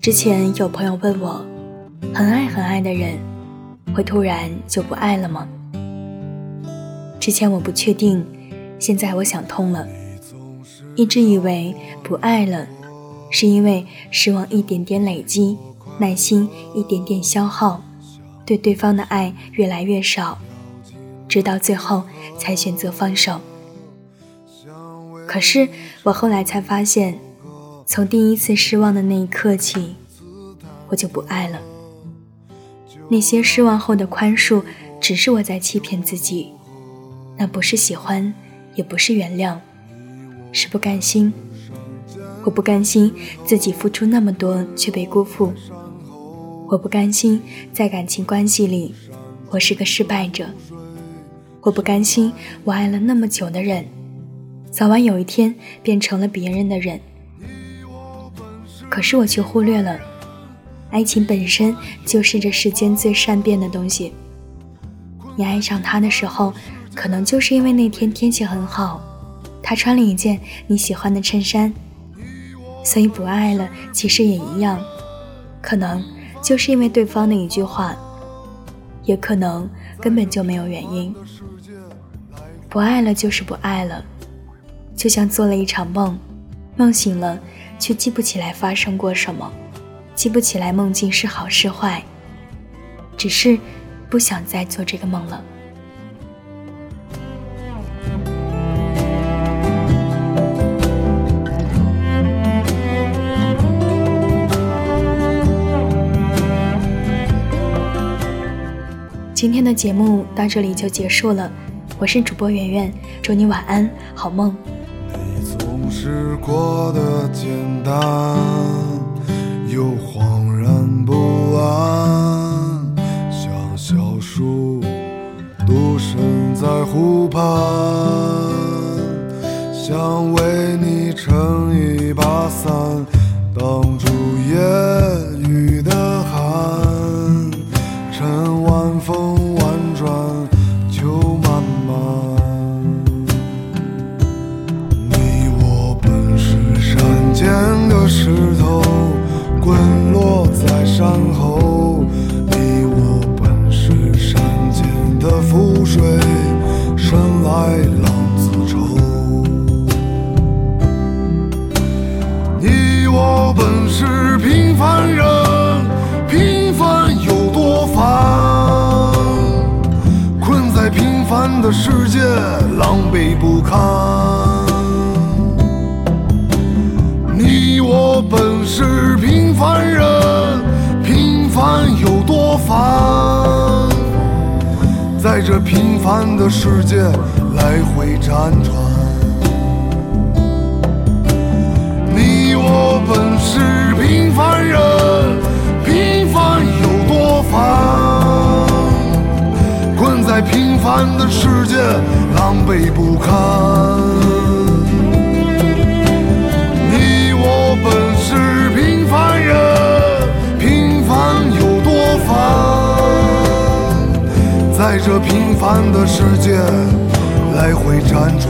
之前有朋友问我，很爱很爱的人，会突然就不爱了吗？之前我不确定，现在我想通了。一直以为不爱了，是因为失望一点点累积，耐心一点点消耗，对对方的爱越来越少，直到最后才选择放手。可是我后来才发现。从第一次失望的那一刻起，我就不爱了。那些失望后的宽恕，只是我在欺骗自己，那不是喜欢，也不是原谅，是不甘心。我不甘心自己付出那么多却被辜负，我不甘心在感情关系里我是个失败者，我不甘心我爱了那么久的人，早晚有一天变成了别人的人。可是我却忽略了，爱情本身就是这世间最善变的东西。你爱上他的时候，可能就是因为那天天气很好，他穿了一件你喜欢的衬衫，所以不爱了。其实也一样，可能就是因为对方的一句话，也可能根本就没有原因。不爱了就是不爱了，就像做了一场梦，梦醒了。却记不起来发生过什么，记不起来梦境是好是坏，只是不想再做这个梦了。今天的节目到这里就结束了，我是主播圆圆，祝你晚安，好梦。是过得简单，又恍然不安，像小树独身在湖畔，想为你撑一把伞，挡住夜雨的寒，趁晚风婉转。本是平凡人，平凡有多烦？困在平凡的世界狼狈不堪，你我本是平凡人，平凡有多烦，在这平凡的世界来回辗转，的世界，狼狈不堪。你我本是平凡人，平凡有多烦？在这平凡的世界来回辗转。